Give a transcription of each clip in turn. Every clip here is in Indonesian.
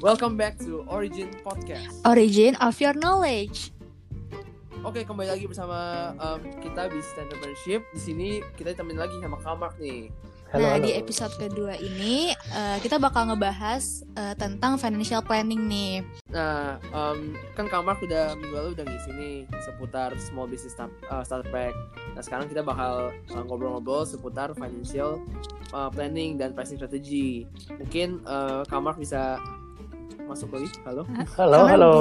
Welcome back to Origin Podcast. Origin of your knowledge. Oke, kembali lagi bersama um, kita Business Entrepreneurship. Di sini kita temenin lagi sama Kamak nih. Halo, nah, halo. di episode kedua ini uh, kita bakal ngebahas uh, tentang financial planning nih. Nah, um, kan Kamak udah minggu lalu udah ngisi nih seputar small business start, uh, starter pack. Nah, sekarang kita bakal ngobrol-ngobrol uh, seputar financial uh, planning dan pricing strategy. Mungkin uh, Kamak bisa masuk lagi. Halo. Halo, halo.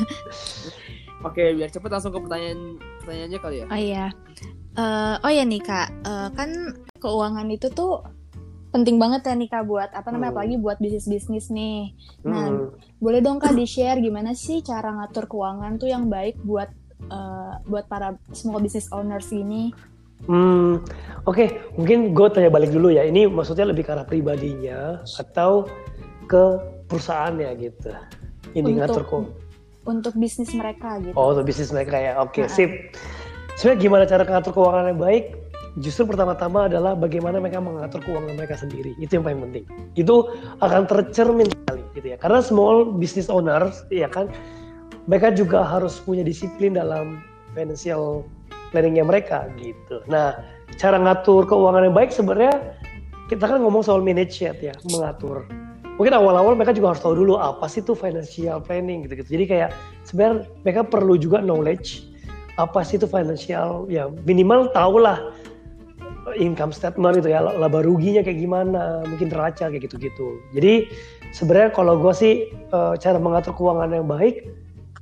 Oke, biar cepet langsung ke pertanyaan pertanyaannya kali ya. Oh iya. Uh, oh ya nih kak, uh, kan keuangan itu tuh penting banget ya nih kak buat apa namanya hmm. apalagi buat bisnis bisnis nih. Nah, hmm. boleh dong kak di share gimana sih cara ngatur keuangan tuh yang baik buat uh, buat para small business owners ini? Hmm, oke, okay. mungkin gue tanya balik dulu ya. Ini maksudnya lebih ke arah pribadinya atau ke perusahaannya gitu. Ini untuk, ngatur kok. Untuk bisnis mereka gitu. Oh, untuk bisnis mereka ya. Oke, okay, nah. sip. Sebenarnya gimana cara ngatur keuangan yang baik? justru pertama-tama adalah bagaimana mereka mengatur keuangan mereka sendiri. Itu yang paling penting. Itu akan tercermin sekali gitu ya. Karena small business owners ya kan mereka juga harus punya disiplin dalam financial planningnya mereka gitu. Nah, cara ngatur keuangan yang baik sebenarnya kita kan ngomong soal manage ya, mengatur. Mungkin awal-awal mereka juga harus tahu dulu apa sih itu financial planning gitu-gitu. Jadi kayak sebenarnya mereka perlu juga knowledge apa sih itu financial ya minimal tahulah income statement itu ya laba ruginya kayak gimana mungkin neraca kayak gitu-gitu. Jadi sebenarnya kalau gue sih uh, cara mengatur keuangan yang baik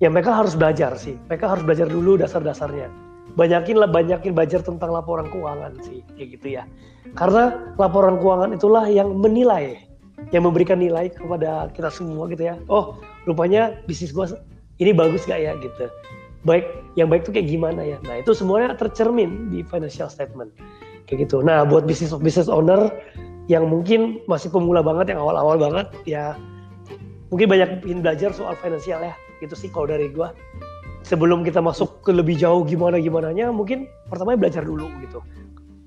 ya mereka harus belajar sih. Mereka harus belajar dulu dasar-dasarnya. Banyakin lah banyakin belajar tentang laporan keuangan sih kayak gitu ya. Karena laporan keuangan itulah yang menilai yang memberikan nilai kepada kita semua gitu ya. Oh rupanya bisnis gue ini bagus gak ya gitu. Baik yang baik tuh kayak gimana ya? Nah itu semuanya tercermin di financial statement. Kayak gitu. Nah buat bisnis business owner yang mungkin masih pemula banget yang awal-awal banget ya mungkin banyak ingin belajar soal finansial ya. Gitu sih kalau dari gua. Sebelum kita masuk ke lebih jauh gimana gimana nya mungkin pertama belajar dulu gitu.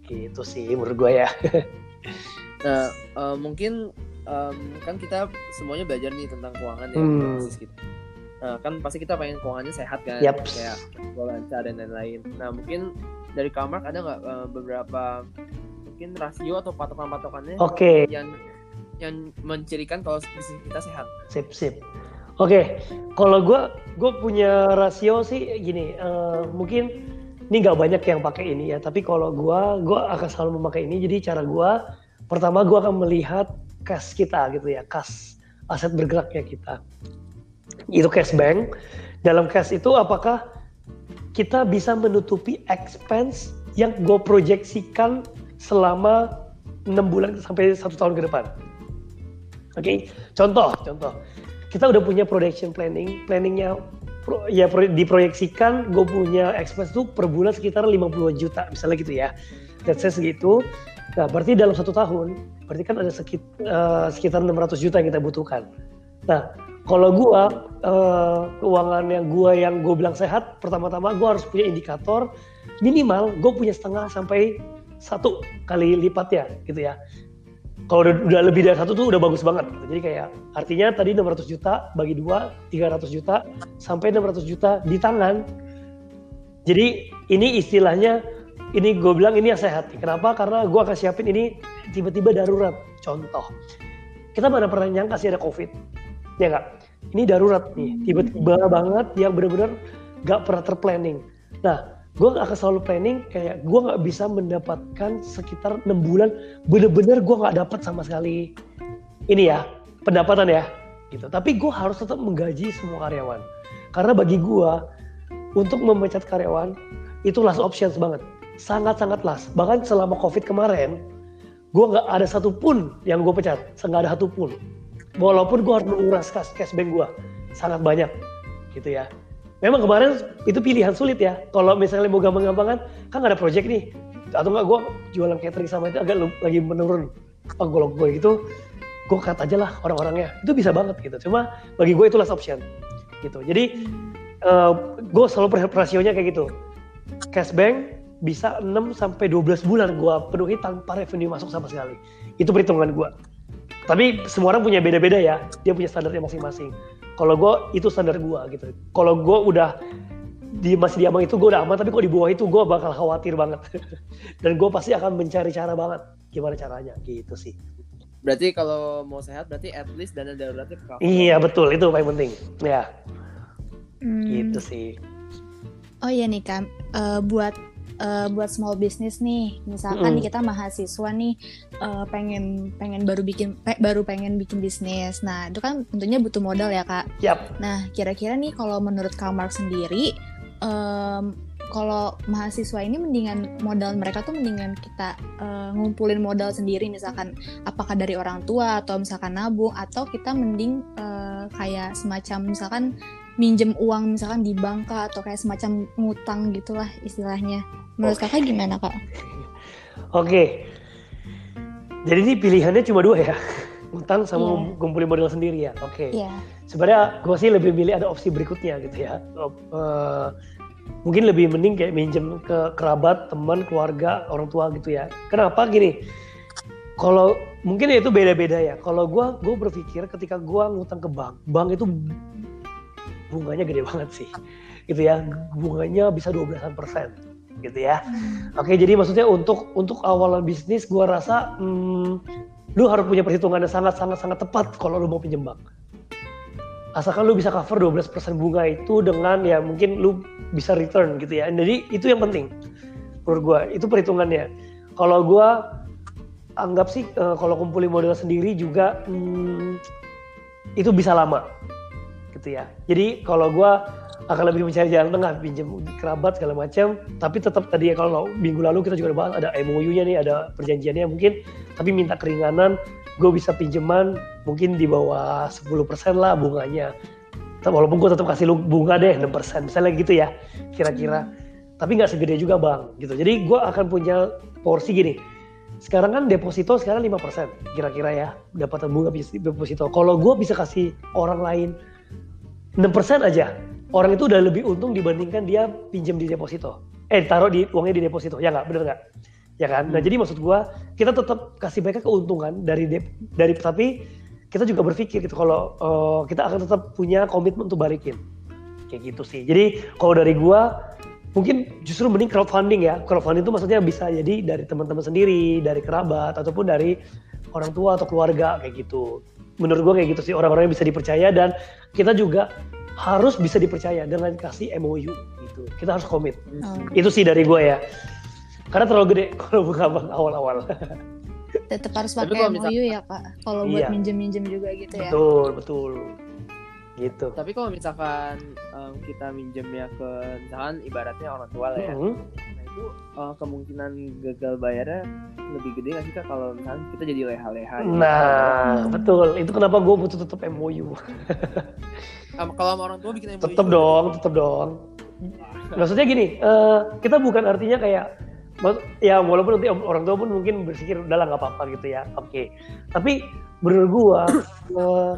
Gitu sih menurut gua ya. Nah uh, mungkin um, kan kita semuanya belajar nih tentang keuangan ya hmm. kita Nah, kan pasti kita pengen keuangannya sehat kan, yep. kayak lancar dan lain-lain. Nah, mungkin dari kamar ada nggak uh, beberapa mungkin rasio atau patokan-patokannya okay. yang yang mencirikan kalau bisnis kita sehat sip sip oke okay. kalau gue gue punya rasio sih gini uh, mungkin ini nggak banyak yang pakai ini ya tapi kalau gue gue akan selalu memakai ini jadi cara gue pertama gue akan melihat cash kita gitu ya cash aset bergeraknya kita itu cash bank dalam cash itu apakah kita bisa menutupi expense yang gue proyeksikan selama enam bulan sampai satu tahun ke depan. Oke, okay? contoh, contoh. Kita udah punya production planning, planningnya pro, ya pro, diproyeksikan gue punya expense tuh per bulan sekitar 50 juta, misalnya gitu ya. Let's say segitu. Nah, berarti dalam satu tahun, berarti kan ada sekit, uh, sekitar 600 juta yang kita butuhkan. Nah, kalau gua uh, keuangan yang gua yang gue bilang sehat, pertama-tama gua harus punya indikator minimal gue punya setengah sampai satu kali lipat ya, gitu ya. Kalau udah, udah lebih dari satu tuh udah bagus banget. Jadi kayak artinya tadi 600 juta bagi dua 300 juta sampai 600 juta di tangan. Jadi ini istilahnya ini gue bilang ini yang sehat. Kenapa? Karena gue akan siapin ini tiba-tiba darurat. Contoh, kita mana pernah nyangka sih ada COVID ya nggak ini darurat nih tiba-tiba banget yang benar-benar nggak pernah terplanning nah gue akan selalu planning kayak gue nggak bisa mendapatkan sekitar enam bulan bener-bener gue nggak dapat sama sekali ini ya pendapatan ya gitu tapi gue harus tetap menggaji semua karyawan karena bagi gue untuk memecat karyawan itu last options banget sangat-sangat last bahkan selama covid kemarin gue nggak ada satupun yang gue pecat. Nggak ada satupun. Walaupun gue harus menguras cash, cash bank gue sangat banyak. Gitu ya. Memang kemarin itu pilihan sulit ya. Kalau misalnya mau gampang-gampang kan kan gak ada project nih. Atau enggak gue jualan catering sama itu agak lagi menurun. Oh, gue gue gitu gue cut aja lah orang-orangnya. Itu bisa banget gitu. Cuma bagi gue itu last option. Gitu. Jadi uh, eh, gue selalu rasionya kayak gitu. Cash bank bisa 6 sampai 12 bulan gue penuhi tanpa revenue masuk sama sekali. Itu perhitungan gue tapi semua orang punya beda-beda ya. Dia punya standarnya masing-masing. Kalau gue itu standar gue gitu. Kalau gue udah di masih di ambang itu gue udah aman. Tapi kok di bawah itu gue bakal khawatir banget. Dan gue pasti akan mencari cara banget. Gimana caranya? Gitu sih. Berarti kalau mau sehat berarti at least dana daruratnya cover iya betul. Itu paling penting. Ya. Hmm. gitu sih. Oh iya nih kan uh, buat uh, buat small business nih misalkan mm. nih kita mahasiswa nih uh, pengen pengen baru bikin pe, baru pengen bikin bisnis nah itu kan tentunya butuh modal ya kak yep. nah kira-kira nih kalau menurut kak Mark sendiri um, kalau mahasiswa ini mendingan modal mereka tuh mendingan kita uh, ngumpulin modal sendiri misalkan apakah dari orang tua atau misalkan nabung atau kita mending uh, kayak semacam misalkan minjem uang misalkan di bank atau kayak semacam ngutang gitulah istilahnya Menurut okay. kakak gimana kak? Oke, okay. jadi ini pilihannya cuma dua ya, utang sama yeah. kumpulin modal sendiri ya. Oke. Okay. Yeah. Sebenarnya gue sih lebih milih ada opsi berikutnya gitu ya. Uh, mungkin lebih mending kayak minjem ke kerabat, teman, keluarga, orang tua gitu ya. Kenapa gini? Kalau mungkin itu beda-beda ya. Kalau gue, gue berpikir ketika gue ngutang ke bank, bank itu bunganya gede banget sih, gitu ya. Bunganya bisa 12 persen gitu ya. Hmm. Oke, jadi maksudnya untuk untuk awalan bisnis gua rasa hmm, lu harus punya perhitungan yang sangat sangat sangat tepat kalau lu mau pinjem bank. Asalkan lu bisa cover 12% bunga itu dengan ya mungkin lu bisa return gitu ya. Jadi itu yang penting menurut gua, itu perhitungannya. Kalau gua anggap sih uh, kalau kumpulin modal sendiri juga hmm, itu bisa lama gitu ya. Jadi kalau gua akan lebih mencari jalan tengah pinjam kerabat segala macam. Tapi tetap tadi ya kalau minggu lalu kita juga bahas ada MOU-nya nih ada perjanjiannya mungkin. Tapi minta keringanan gue bisa pinjaman mungkin di bawah 10% lah bunganya. Walaupun gue tetap kasih lu bunga deh 6% misalnya gitu ya kira-kira. Tapi nggak segede juga bang gitu. Jadi gue akan punya porsi gini. Sekarang kan deposito sekarang 5% kira-kira ya dapatan bunga deposito. Kalau gue bisa kasih orang lain 6% aja orang itu udah lebih untung dibandingkan dia pinjam di deposito. Eh taruh di uangnya di deposito, ya nggak, bener nggak? Ya kan. Nah, hmm. Nah jadi maksud gua kita tetap kasih mereka keuntungan dari de, dari tapi kita juga berpikir gitu kalau uh, kita akan tetap punya komitmen untuk balikin kayak gitu sih. Jadi kalau dari gua mungkin justru mending crowdfunding ya. Crowdfunding itu maksudnya bisa jadi dari teman-teman sendiri, dari kerabat ataupun dari orang tua atau keluarga kayak gitu. Menurut gua kayak gitu sih orang-orang yang bisa dipercaya dan kita juga harus bisa dipercaya dengan kasih MOU gitu. Kita harus komit. Oh. Itu sih dari gue ya. Karena terlalu gede kalau buka bank awal-awal. Tetap harus pakai MOU misal, ya kak. Kalau buat iya. minjem-minjem juga gitu ya. Betul betul. Gitu. Tapi kalau misalkan um, kita minjemnya ke misalkan ibaratnya orang tua lah ya. Mm -hmm. Itu uh, kemungkinan gagal bayarnya lebih gede nggak sih kak kalau misalkan kita jadi leha-leha. Nah gitu. betul. Itu kenapa gue butuh tetap MOU. kalau sama orang tua bikin MOU tetap dong tetap dong maksudnya gini uh, kita bukan artinya kayak ya walaupun nanti orang tua pun mungkin berpikir udahlah nggak apa-apa gitu ya oke okay. tapi menurut gua uh,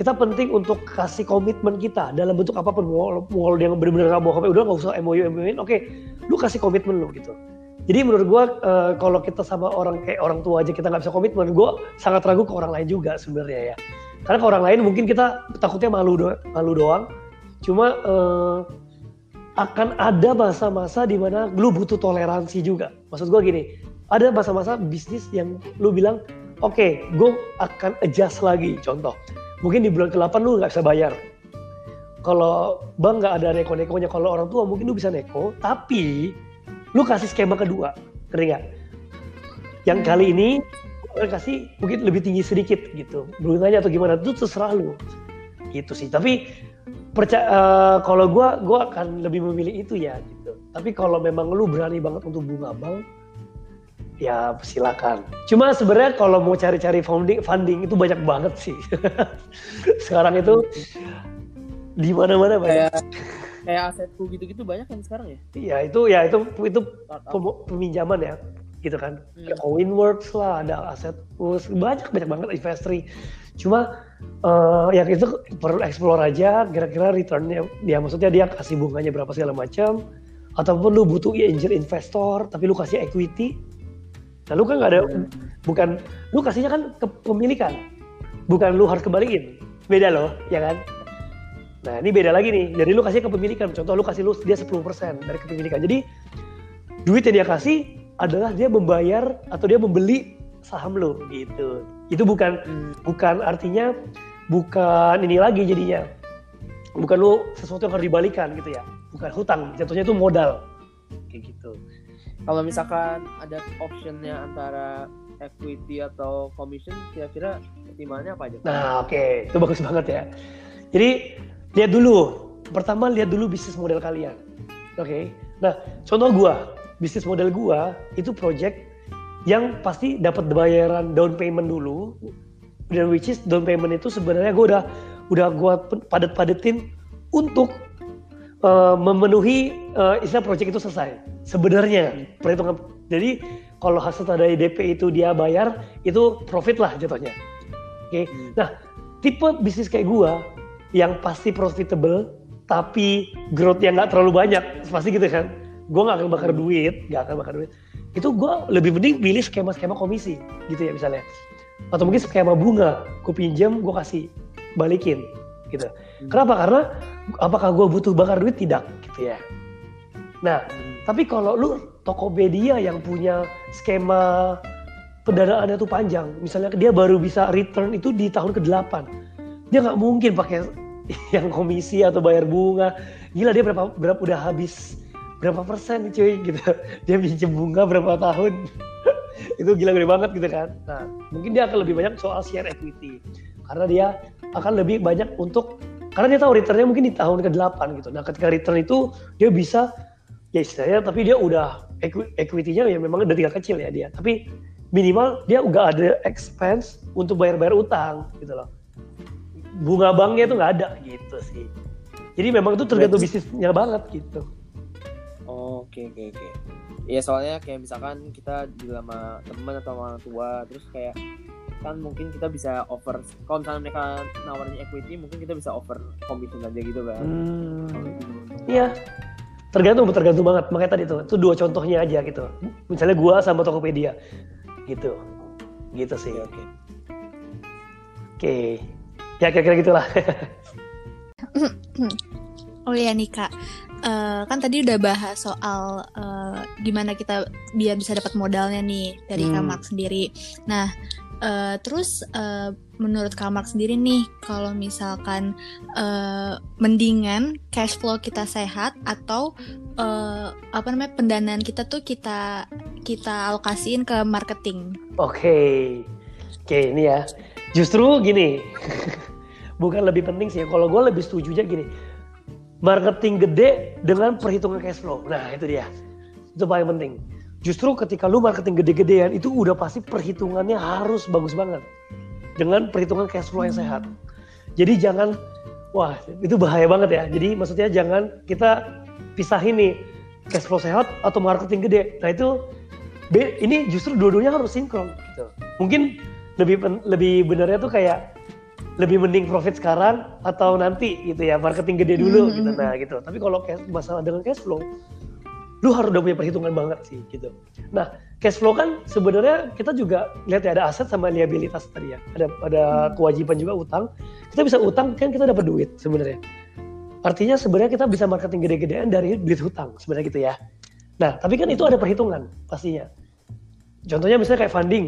kita penting untuk kasih komitmen kita dalam bentuk apa pun mau mau yang benar-benar nggak mau udah nggak usah MOU MOU oke. Okay, lu kasih komitmen lu gitu. Jadi menurut gue uh, kalau kita sama orang kayak orang tua aja kita nggak bisa komitmen gue sangat ragu ke orang lain juga sebenarnya ya. Karena ke orang lain mungkin kita takutnya malu do malu doang. Cuma uh, akan ada masa-masa di mana lu butuh toleransi juga. Maksud gue gini ada masa-masa bisnis yang lu bilang oke okay, gue akan adjust lagi. Contoh mungkin di bulan ke-8 lu nggak bisa bayar. Kalau bang nggak ada neko-nekonya kalau orang tua mungkin lu bisa neko tapi lu kasih skema kedua. Ngerti nggak? Yang kali ini kasih mungkin lebih tinggi sedikit gitu. Bunganya atau gimana itu terserah lu. Gitu sih. Tapi percaya uh, kalau gue gue akan lebih memilih itu ya gitu. Tapi kalau memang lu berani banget untuk bunga bang ya silakan. Cuma sebenarnya kalau mau cari-cari funding funding itu banyak banget sih. Sekarang itu di mana-mana banyak. Kayak, kayak asetku gitu-gitu banyak kan sekarang ya? Iya itu ya itu itu peminjaman ya gitu kan. Hmm. kayak works lah ada aset banyak banyak banget investori cuma uh, yang itu perlu explore aja kira-kira returnnya. Ya maksudnya dia kasih bunganya berapa segala macam. Ataupun lu butuh angel investor tapi lu kasih equity nah lu kan nggak ada hmm. bukan lu kasihnya kan kepemilikan bukan lu harus kembaliin. Beda loh, ya kan? Nah, ini beda lagi nih. Jadi lu kasih kepemilikan. Contoh lu kasih lu dia 10% dari kepemilikan. Jadi duit yang dia kasih adalah dia membayar atau dia membeli saham lu gitu. Itu bukan hmm. bukan artinya bukan ini lagi jadinya. Bukan lu sesuatu yang harus dibalikan gitu ya. Bukan hutang, jatuhnya itu modal. Kayak gitu. Kalau misalkan ada optionnya antara equity atau commission, kira-kira pertimbangannya apa aja? Nah, oke, okay. itu bagus banget ya. Jadi lihat dulu. Pertama lihat dulu bisnis model kalian. Oke. Okay? Nah, contoh gua, bisnis model gua itu project yang pasti dapat bayaran down payment dulu. Dan which is down payment itu sebenarnya gua udah udah gua padat-padatin untuk uh, memenuhi uh, istilah project itu selesai. Sebenarnya perhitungan jadi kalau hasil dari DP itu dia bayar itu profit lah jatuhnya. Oke. Okay? Hmm. Nah, tipe bisnis kayak gua yang pasti profitable tapi growth-nya nggak terlalu banyak pasti gitu kan gue nggak akan bakar duit nggak akan bakar duit itu gue lebih mending pilih skema-skema komisi gitu ya misalnya atau mungkin skema bunga gue pinjam gue kasih balikin gitu hmm. kenapa karena apakah gue butuh bakar duit? Tidak gitu ya. Nah hmm. tapi kalau lu Tokopedia yang punya skema pendanaannya tuh panjang misalnya dia baru bisa return itu di tahun ke-8 dia nggak mungkin pakai yang komisi atau bayar bunga. Gila dia berapa berapa udah habis berapa persen nih cuy gitu. Dia pinjam bunga berapa tahun. Itu gila gede banget gitu kan. Nah mungkin dia akan lebih banyak soal share equity karena dia akan lebih banyak untuk karena dia tahu returnnya mungkin di tahun ke-8 gitu nah ketika return itu dia bisa ya istilahnya tapi dia udah equity-nya ya memang udah tinggal kecil ya dia tapi minimal dia udah ada expense untuk bayar-bayar utang gitu loh bunga banknya itu nggak ada gitu sih. Jadi memang itu tergantung bisnisnya banget gitu. Oke oke oke. Iya soalnya kayak misalkan kita di sama teman atau orang tua terus kayak kan mungkin kita bisa offer kalau misalnya mereka nawarin equity mungkin kita bisa offer commission aja gitu kan. Hmm. Iya. Tergantung tergantung banget. Makanya tadi tuh itu dua contohnya aja gitu. Misalnya gua sama Tokopedia gitu. Gitu sih. Oke. Okay. Oke. Okay ya kira-kira gitulah oh iya nih kak uh, kan tadi udah bahas soal uh, gimana kita biar bisa dapat modalnya nih dari hmm. kamar sendiri nah uh, terus uh, menurut kamar sendiri nih kalau misalkan uh, mendingan cash flow kita sehat atau uh, apa namanya pendanaan kita tuh kita kita alokasiin ke marketing. Oke, okay. oke okay, ini ya. Justru gini, bukan lebih penting sih. Kalau gue lebih setuju aja gini, marketing gede dengan perhitungan cash flow. Nah itu dia, itu paling penting. Justru ketika lu marketing gede-gedean itu udah pasti perhitungannya harus bagus banget dengan perhitungan cash flow yang sehat. Jadi jangan, wah itu bahaya banget ya. Jadi maksudnya jangan kita pisahin nih cash flow sehat atau marketing gede. Nah itu ini justru dua-duanya harus sinkron gitu. Mungkin lebih lebih benernya tuh kayak lebih mending profit sekarang atau nanti gitu ya marketing gede dulu mm -hmm. gitu nah gitu tapi kalau cash, masalah dengan cash flow lu harus udah punya perhitungan banget sih gitu. Nah cash flow kan sebenarnya kita juga lihat ya ada aset sama liabilitas tadi ya. Ada ada mm. kewajiban juga utang. Kita bisa utang kan kita dapat duit sebenarnya. Artinya sebenarnya kita bisa marketing gede-gedean dari duit hutang sebenarnya gitu ya. Nah tapi kan itu ada perhitungan pastinya. Contohnya misalnya kayak funding.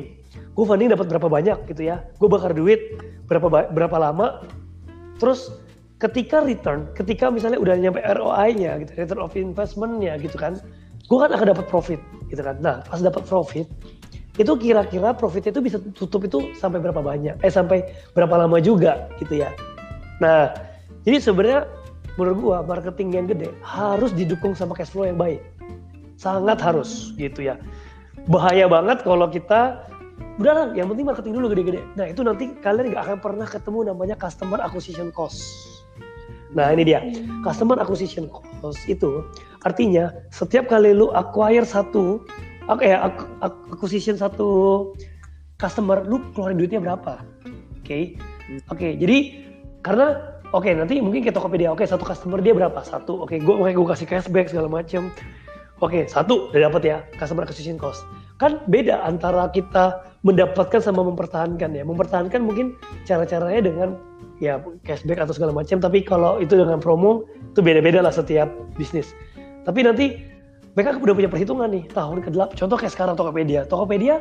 Gue funding dapat berapa banyak gitu ya. Gue bakar duit berapa berapa lama. Terus ketika return ketika misalnya udah nyampe ROI-nya gitu return of investment-nya gitu kan gue kan akan dapat profit gitu kan. Nah pas dapat profit itu kira-kira profitnya itu bisa tutup itu sampai berapa banyak? Eh sampai berapa lama juga gitu ya. Nah jadi sebenarnya menurut gua marketing yang gede harus didukung sama cash flow yang baik. Sangat harus gitu ya. Bahaya banget kalau kita udah lah yang penting marketing dulu gede-gede. Nah itu nanti kalian nggak akan pernah ketemu namanya customer acquisition cost nah ini dia. Customer acquisition cost itu artinya setiap kali lu acquire satu eh acquisition satu customer lu keluarin duitnya berapa? Oke? Okay? oke okay, jadi karena oke okay, nanti mungkin ke Tokopedia oke okay, satu customer dia berapa? Satu. Oke okay, gue gue kasih cashback segala macam oke okay, satu udah dapat ya customer acquisition cost. Kan beda antara kita mendapatkan sama mempertahankan ya. Mempertahankan mungkin cara-caranya dengan ya cashback atau segala macam. Tapi kalau itu dengan promo itu beda-beda lah setiap bisnis. Tapi nanti mereka udah punya perhitungan nih tahun ke-8. Contoh kayak sekarang Tokopedia. Tokopedia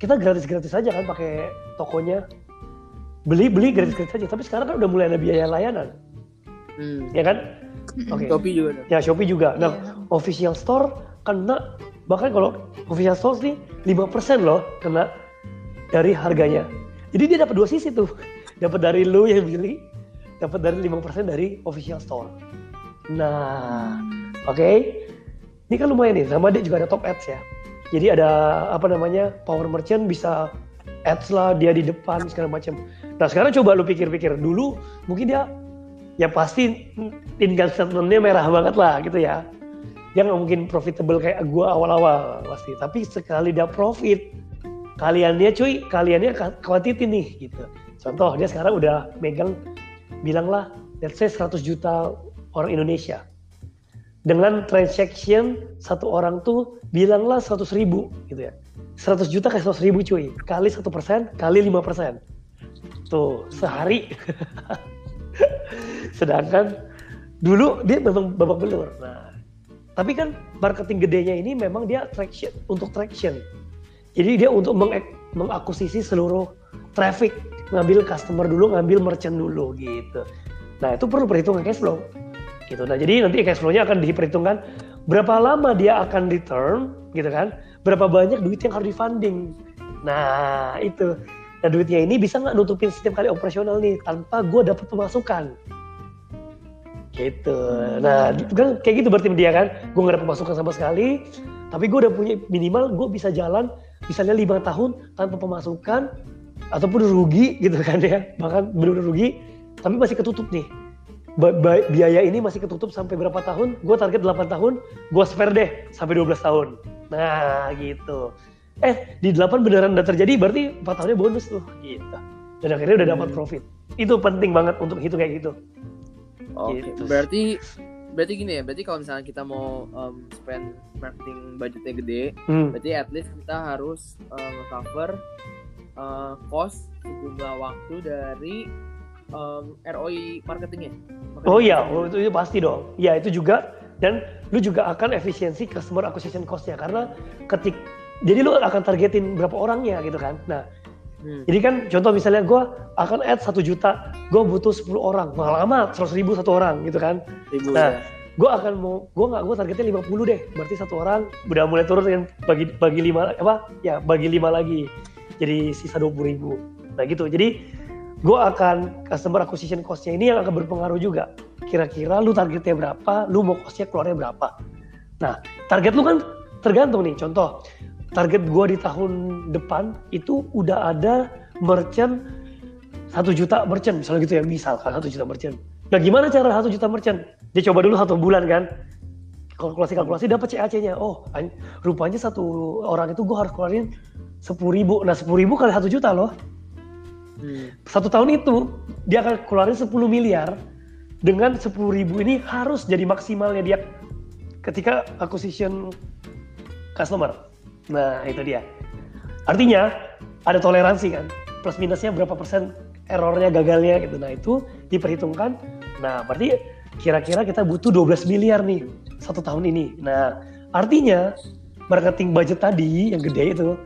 kita gratis-gratis aja kan pakai tokonya. Beli beli gratis-gratis aja. Tapi sekarang kan udah mulai ada biaya layanan. Hmm. Ya kan? Oke. Okay. Shopee juga. Ya Shopee juga. Nah, yeah. official store kena bahkan kalau official store nih 5% loh kena dari harganya. Jadi dia dapat dua sisi tuh. Dapat dari lu yang beli, dapat dari 5% dari official store. Nah, oke. Okay. Ini kan lumayan nih, sama dia juga ada top ads ya. Jadi ada apa namanya power merchant bisa ads lah dia di depan segala macam. Nah sekarang coba lu pikir-pikir dulu mungkin dia ya pasti income statementnya merah banget lah gitu ya dia nggak mungkin profitable kayak gue awal-awal pasti tapi sekali dia profit kaliannya cuy kaliannya kuantitin nih gitu contoh dia sekarang udah megang bilanglah let's say 100 juta orang Indonesia. Dengan transaction satu orang tuh bilanglah 100 ribu gitu ya. 100 juta kayak 100 ribu cuy. Kali satu persen kali lima persen. Tuh sehari. Sedangkan dulu dia memang babak belur. Nah tapi kan marketing gedenya ini memang dia traction untuk traction. Jadi dia untuk meng mengakuisisi seluruh traffic, ngambil customer dulu, ngambil merchant dulu gitu. Nah, itu perlu perhitungan cash flow. Gitu. Nah, jadi nanti cash flow-nya akan diperhitungkan berapa lama dia akan return gitu kan. Berapa banyak duit yang harus di-funding. Nah, itu. Nah, duitnya ini bisa nggak nutupin setiap kali operasional nih tanpa gue dapat pemasukan gitu nah kan kayak gitu berarti dia kan gue gak ada pemasukan sama sekali tapi gue udah punya minimal gue bisa jalan misalnya lima tahun tanpa pemasukan ataupun rugi gitu kan ya bahkan benar rugi tapi masih ketutup nih biaya ini masih ketutup sampai berapa tahun gue target 8 tahun gue spare deh sampai 12 tahun nah gitu eh di 8 beneran udah terjadi berarti 4 tahunnya bonus tuh gitu dan akhirnya udah dapat hmm. profit itu penting banget untuk hitung kayak gitu Oke, okay. gitu. berarti berarti gini ya, berarti kalau misalnya kita mau um, spend marketing budgetnya gede, hmm. berarti at least kita harus um, cover uh, cost sejumlah waktu dari um, ROI marketingnya. Marketing oh iya, oh, itu, itu pasti dong. Ya itu juga dan lu juga akan efisiensi customer acquisition costnya karena ketik jadi lu akan targetin berapa orangnya gitu kan. Nah Hmm. Jadi kan contoh misalnya gue akan add satu juta, gue butuh 10 orang, mahal amat, seratus ribu satu orang gitu kan. Ribu, nah, ya. gue akan mau, gue nggak, gue targetnya 50 deh, berarti satu orang udah mulai turun kan bagi bagi lima apa ya bagi lima lagi, jadi sisa 20 ribu. Nah gitu, jadi gue akan customer acquisition costnya ini yang akan berpengaruh juga. Kira-kira lu targetnya berapa, lu mau costnya keluarnya berapa. Nah target lu kan tergantung nih, contoh target gue di tahun depan itu udah ada merchant satu juta merchant misalnya gitu ya. Misalkan satu juta merchant. Nah gimana cara satu juta merchant? Dia coba dulu satu bulan kan? Kalkulasi kalkulasi dapat CAC-nya oh rupanya satu orang itu gue harus keluarin sepuluh ribu nah sepuluh ribu kali satu juta loh hmm. satu tahun itu dia akan keluarin 10 miliar dengan sepuluh ribu ini harus jadi maksimalnya dia ketika acquisition customer Nah, itu dia. Artinya ada toleransi kan. Plus minusnya berapa persen errornya, gagalnya gitu. Nah, itu diperhitungkan. Nah, berarti kira-kira kita butuh 12 miliar nih satu tahun ini. Nah, artinya marketing budget tadi yang gede itu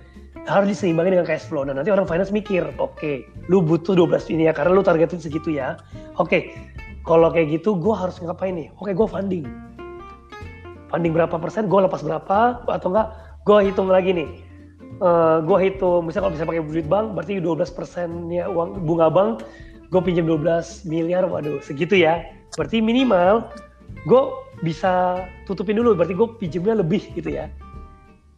harus diseimbangin dengan cash flow. Dan nanti orang finance mikir, oke, okay, lu butuh 12 ini ya karena lu targetin segitu ya. Oke, okay, kalau kayak gitu gue harus ngapain nih? Oke, okay, gue funding. Funding berapa persen, gue lepas berapa, atau enggak gue hitung lagi nih uh, eh, gue hitung misalnya kalau bisa pakai duit bank berarti 12 persennya uang bunga bank gue pinjam 12 miliar waduh segitu ya berarti minimal gue bisa tutupin dulu berarti gue pinjamnya lebih gitu ya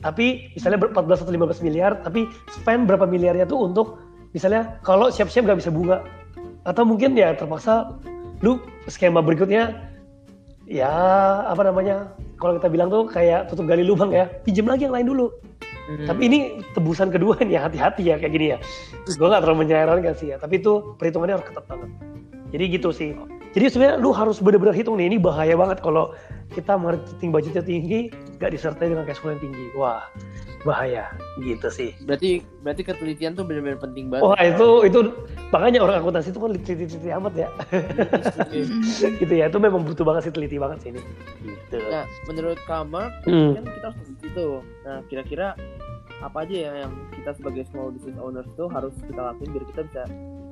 tapi misalnya 14 atau 15 miliar tapi spend berapa miliarnya tuh untuk misalnya kalau siap-siap gak bisa bunga. Atau mungkin ya terpaksa lu skema berikutnya ya apa namanya kalau kita bilang tuh kayak tutup gali lubang ya pinjam lagi yang lain dulu. Hmm. tapi ini tebusan kedua nih hati-hati ya kayak gini ya. Gue gak terlalu menyarankan sih ya tapi itu perhitungannya harus ketat banget. Jadi gitu sih Jadi sebenarnya lu harus benar-benar hitung nih, ini bahaya banget kalau kita marketing budgetnya tinggi, nggak disertai dengan cash flow yang tinggi. Wah, bahaya gitu sih. Berarti berarti ketelitian tuh benar-benar penting banget. Wah itu itu makanya orang akuntansi itu kan teliti-teliti amat ya. gitu ya, itu memang butuh banget sih teliti banget sih ini. Gitu. Nah, menurut Kamar Hmm. kan kita harus teliti tuh. Nah, kira-kira apa aja ya yang kita sebagai small business owners tuh harus kita lakuin biar kita bisa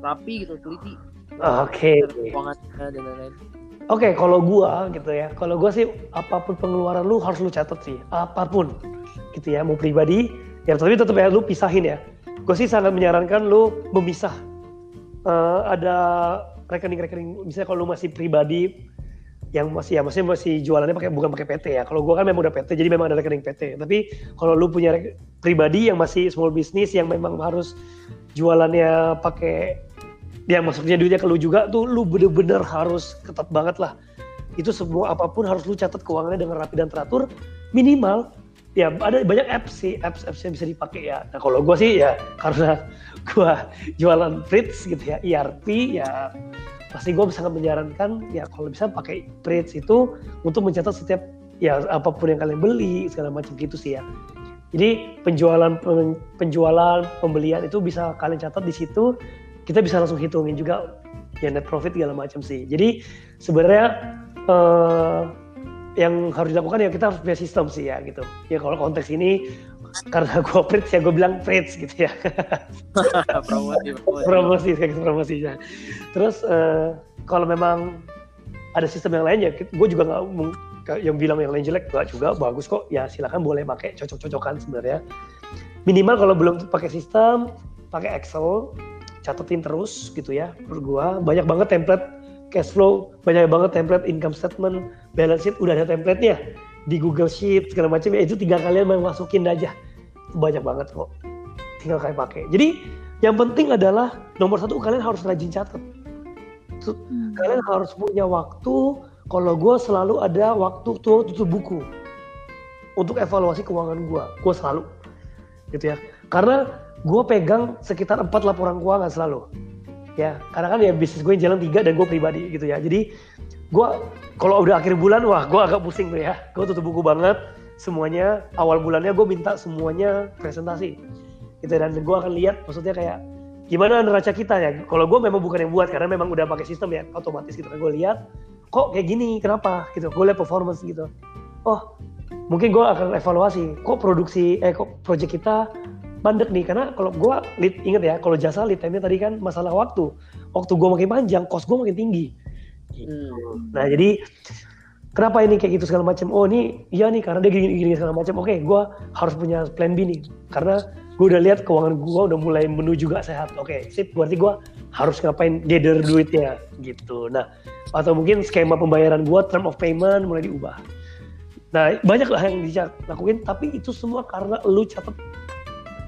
rapi gitu, teliti. Oke. Keuangannya dan lain-lain. Oke, kalau gua gitu ya, kalau gua sih apa pun pengeluaran lu harus lu catat sih, apa pun gitu ya, mau pribadi, ya tapi tetap ya lu pisahin ya. Gue sih sangat menyarankan lu memisah. Eh, ada rekening-rekening, misalnya kalau lu masih pribadi yang masih ya masih masih jualannya pakai bukan pakai PT ya. Kalau gua kan memang udah PT, jadi memang ada rekening PT. Tapi kalau lu punya pribadi yang masih small business yang memang harus jualannya pakai yang masuknya duitnya ke lu juga tuh lu bener-bener harus ketat banget lah. Itu semua apa pun harus lu catat keuangannya dengan rapi dan teratur. Minimal ya ada banyak apps sih apps apps yang bisa dipakai ya. Nah kalau gue sih ya karena gue jualan Fritz gitu ya ERP ya pasti gue sangat menyarankan ya kalau bisa pakai Fritz itu untuk mencatat setiap ya apa pun yang kalian beli segala macam gitu sih ya. Jadi penjualan pen- penjualan pembelian itu bisa kalian catat di situ kita bisa langsung hitungin juga ya net profit segala macam sih. Jadi sebenarnya eh, yang harus dilakukan ya kita harus punya sistem sih ya gitu. Ya kalau konteks ini karena gue Fritz ya gue bilang Fritz gitu ya. promosi, promosi. promosi kayak gitu promosinya. Terus eh, kalau memang ada sistem yang lain ya gue juga nggak yang bilang yang lain jelek nggak juga bagus kok ya silakan boleh pakai cocok-cocokan sebenarnya minimal kalau belum pakai sistem pakai Excel catetin terus gitu ya. Menurut gua banyak banget template cash flow banyak banget template income statement balance sheet udah ada template-nya. Di Google Sheet segala macam ya itu tinggal kalian mau masukin aja. Banyak banget kok. Tinggal kalian pakai. Jadi yang penting adalah nomor satu kalian harus rajin catat. Hmm. kalian harus punya waktu. Kalau gue selalu ada waktu tuh tutup buku. Untuk evaluasi keuangan gue gue selalu. Gitu ya. Karena gue pegang sekitar empat laporan keuangan selalu. Ya karena kan ya bisnis gue jalan tiga dan gue pribadi gitu ya. Jadi gue kalau udah akhir bulan wah gue agak pusing tuh ya. Gue tutup buku banget semuanya awal bulannya gue minta semuanya presentasi. Gitu dan gue akan lihat maksudnya kayak gimana neraca kita ya. Kalau gue memang bukan yang buat karena memang udah pakai sistem ya otomatis gitu gue lihat kok kayak gini kenapa? Gitu gue lihat performance gitu. Oh mungkin gue akan evaluasi kok produksi eh kok project kita mandek nih karena kalau gue lead inget ya kalau jasa lead time-nya tadi kan masalah waktu. Waktu gue makin panjang cost gue makin tinggi. Hmm. nah jadi kenapa ini kayak gitu segala macam? Oh ini iya nih karena dia gini gini segala macam. Oke gue harus punya plan B nih. Karena gue udah lihat keuangan gue udah mulai menuju gak sehat. Oke sip. Berarti gue harus ngapain gather duitnya? Gitu. Nah atau mungkin skema pembayaran gue term of payment mulai diubah. Nah banyak lah yang bisa lakuin tapi itu semua karena lu catat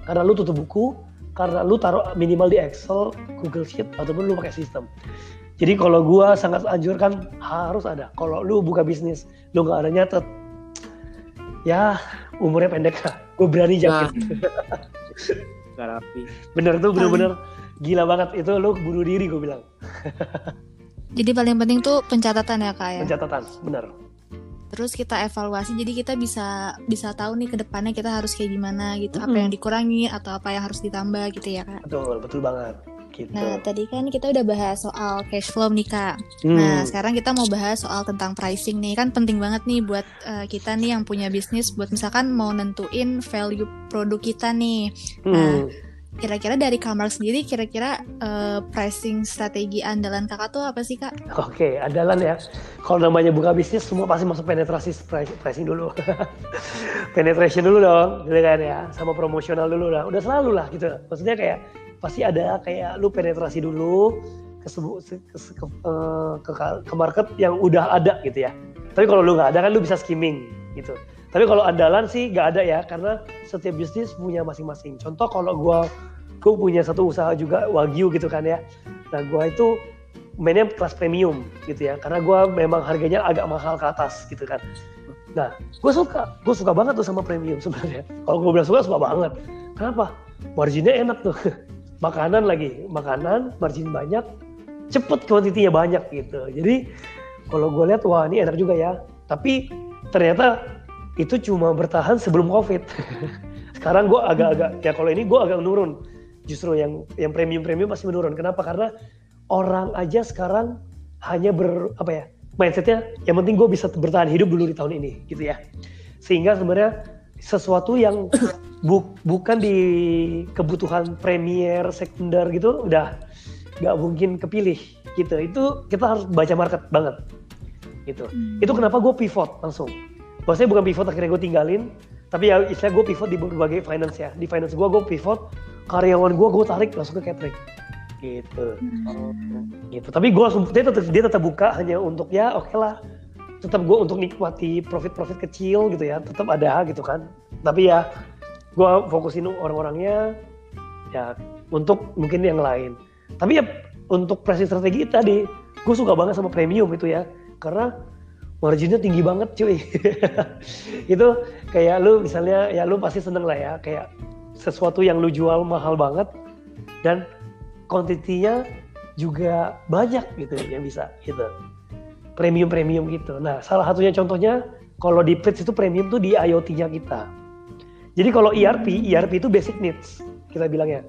karena lu tutup buku karena lu taruh minimal di Excel, Google Sheet ataupun lu pakai sistem. Jadi kalau gua sangat anjurkan harus ada. Kalau lu buka bisnis, lu nggak ada nyatet, ya umurnya pendek lah. Gue berani Nah. jamin. Gak rapi. Bener tuh bener-bener gila banget. Itu lu bunuh diri gue bilang. Jadi paling penting tuh pencatatan ya kak ya. Pencatatan, bener. Terus kita evaluasi, jadi kita bisa bisa tahu nih ke depannya kita harus kayak gimana gitu, apa Mm-mm. yang dikurangi atau apa yang harus ditambah gitu ya kak. Betul, betul banget. Gitu. Nah tadi kan kita udah bahas soal cash flow nih kak. Hmm. Nah sekarang kita mau bahas soal tentang pricing nih, kan penting banget nih buat eh, kita nih yang punya bisnis, buat misalkan mau nentuin value produk kita nih. Hmm. Kira-kira dari kamar sendiri, kira-kira eh, pricing strategi andalan kakak tuh apa sih kak? Oke, andalan ya. Kalau namanya buka bisnis, semua pasti masuk penetrasi pricing dulu. Penetration dulu dong, gitu kan ya. Sama promosional dulu lah. Udah selalu lah gitu. Maksudnya kayak pasti ada kayak lu penetrasi dulu ke, ke, se- ke, eh, ke, ke market yang udah ada gitu ya. Tapi kalau lu nggak ada kan lu bisa skimming gitu. Tapi kalau andalan sih nggak ada ya, karena setiap bisnis punya masing-masing. Contoh kalau gua gue punya satu usaha juga wagyu gitu kan ya. Nah gua itu mainnya kelas premium gitu ya karena gue memang harganya agak mahal ke atas gitu kan. Nah gue suka gue suka banget tuh sama premium sebenarnya. Kalau gue bilang suka suka banget. Kenapa? Marginnya enak tuh. Makanan lagi makanan margin banyak cepet kuantitinya banyak gitu. Jadi kalau gue lihat wah ini enak juga ya. Tapi ternyata itu cuma bertahan sebelum covid. Sekarang gue agak-agak ya kalau ini gue agak menurun. Justru yang yang premium premium masih menurun. Kenapa? Karena orang aja sekarang hanya ber apa ya mindsetnya yang penting gue bisa bertahan hidup dulu di tahun ini gitu ya. Sehingga sebenarnya sesuatu yang bu, bukan di kebutuhan premier sekunder gitu udah nggak mungkin kepilih gitu. Itu kita harus baca market banget gitu. Hmm. itu kenapa gue pivot langsung maksudnya bukan pivot akhirnya gue tinggalin tapi ya istilah gue pivot di berbagai finance ya. Di finance gue gue pivot karyawan gue gue tarik langsung ke catering. Gitu. Hmm. gitu. Tapi gue langsung dia tetap dia tetap buka hanya untuk ya oke okay lah. Tetap gue untuk nikmati profit profit kecil gitu ya. Tetap ada gitu kan. Tapi ya gue fokusin orang-orangnya ya untuk mungkin yang lain. Tapi ya untuk pricing strategi tadi gue suka banget sama premium itu ya. Karena marginnya tinggi banget cuy. Itu kayak lu misalnya ya lu pasti seneng lah ya kayak sesuatu yang lu jual mahal banget dan kuantitinya juga banyak gitu yang bisa gitu. Premium premium gitu. Nah salah satunya contohnya kalau di Pritz itu premium tuh di IoT-nya kita. Jadi kalau ERP ERP itu basic needs kita bilangnya.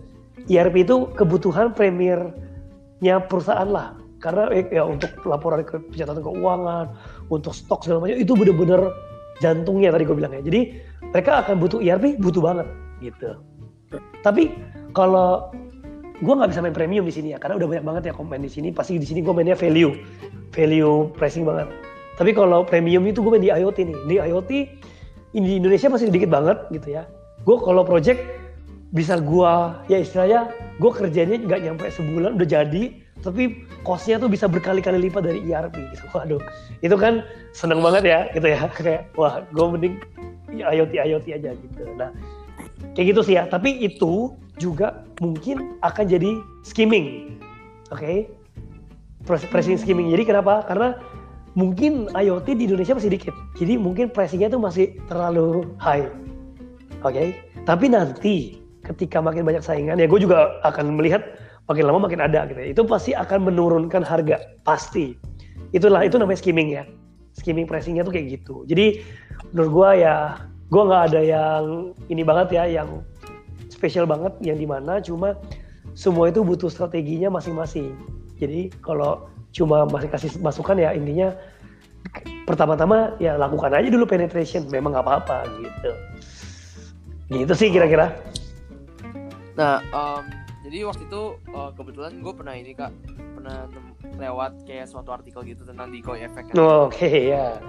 ERP itu kebutuhan premiernya perusahaan lah. Karena eh, ya untuk laporan ke pencatatan keuangan untuk stok segala macam itu bener-bener jantungnya tadi gue bilangnya. Jadi mereka akan butuh ERP butuh banget gitu. Tapi kalau gue nggak bisa main premium di sini ya karena udah banyak banget ya komen di sini pasti di sini gue mainnya value value pricing banget. Tapi kalau premium itu gue main di IoT nih. Di IoT di Indonesia masih sedikit banget gitu ya. Gue kalau project bisa gue ya istilahnya gue kerjanya nggak nyampe sebulan udah jadi tapi costnya tuh bisa berkali-kali lipat dari ERP gitu waduh. Itu kan seneng banget ya gitu ya. Kayak wah gue mending IoT IoT aja gitu. Nah kayak gitu sih ya. Tapi itu juga mungkin akan jadi skimming oke? Okay? pricing skimming. Jadi kenapa? Karena mungkin IoT di Indonesia masih dikit. Jadi mungkin pricingnya tuh masih terlalu high oke? Okay? tapi nanti ketika makin banyak saingan ya gue juga akan melihat makin lama makin ada gitu ya. itu pasti akan menurunkan harga pasti. Itulah itu namanya skimming ya. Skimming pricingnya tuh kayak gitu. Jadi menurut gue ya gue nggak ada yang ini banget ya yang spesial banget yang di mana cuma semua itu butuh strateginya masing-masing. Jadi kalau cuma masih kasih masukan ya intinya pertama-tama ya lakukan aja dulu penetration. Memang nggak apa-apa gitu. Gitu sih kira-kira. Nah um, jadi waktu itu uh, kebetulan gue pernah ini kak pernah lewat kayak suatu artikel gitu tentang decoy effect kan. oh, oke okay, ya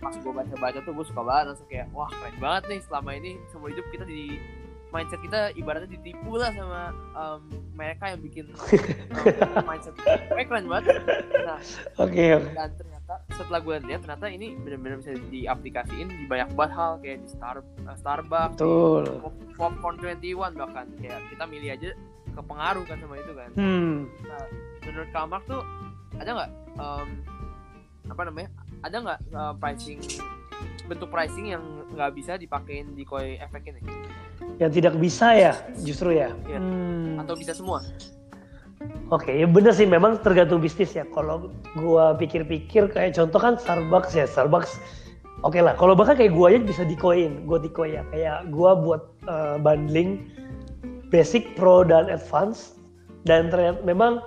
pas gue baca-baca tuh gue suka banget langsung kayak wah keren banget nih selama ini seumur hidup kita di mindset kita ibaratnya ditipu lah sama um, mereka yang bikin um, mindset kayak keren banget nah oke okay, okay. dan ternyata setelah gue lihat ternyata ini benar-benar bisa diaplikasiin di banyak banget hal kayak di Star uh, Starbucks Betul. di Popcorn 21 bahkan kayak kita milih aja kepengaruh kan sama itu kan hmm. nah menurut Kamak tuh ada nggak um, apa namanya ada nggak uh, pricing bentuk pricing yang nggak bisa dipakein di koi efek ini? Yang tidak bisa ya, justru ya. ya. Hmm. Atau bisa semua? Oke, okay, ya bener sih memang tergantung bisnis ya. Kalau gua pikir-pikir kayak contoh kan Starbucks ya, Starbucks. Oke okay lah, kalau bahkan kayak gua aja bisa dikoin, gua dikoin ya. Kayak gua buat uh, bundling basic, pro dan advance. Dan ternyata memang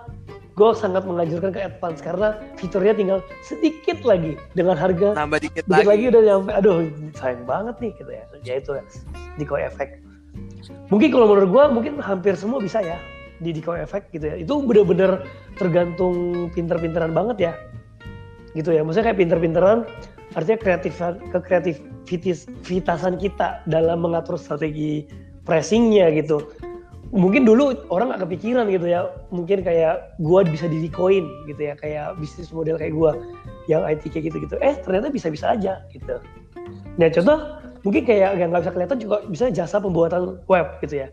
gue sangat menganjurkan ke advance karena fiturnya tinggal sedikit lagi dengan harga nambah dikit, dikit lagi. lagi. udah nyampe. Aduh sayang banget nih gitu ya. Ya itu ya decoy effect. Mungkin kalau menurut gue mungkin hampir semua bisa ya di decoy effect gitu ya. Itu bener-bener tergantung pinter-pinteran banget ya. Gitu ya maksudnya kayak pinter-pinteran artinya kreatif ke kreativitasan kita dalam mengatur strategi pressingnya gitu mungkin dulu orang gak kepikiran gitu ya. Mungkin kayak gua bisa di coin gitu ya kayak bisnis model kayak gua yang IT kayak gitu gitu eh ternyata bisa bisa aja gitu. Nah contoh mungkin kayak yang nggak bisa kelihatan juga bisa jasa pembuatan web gitu ya.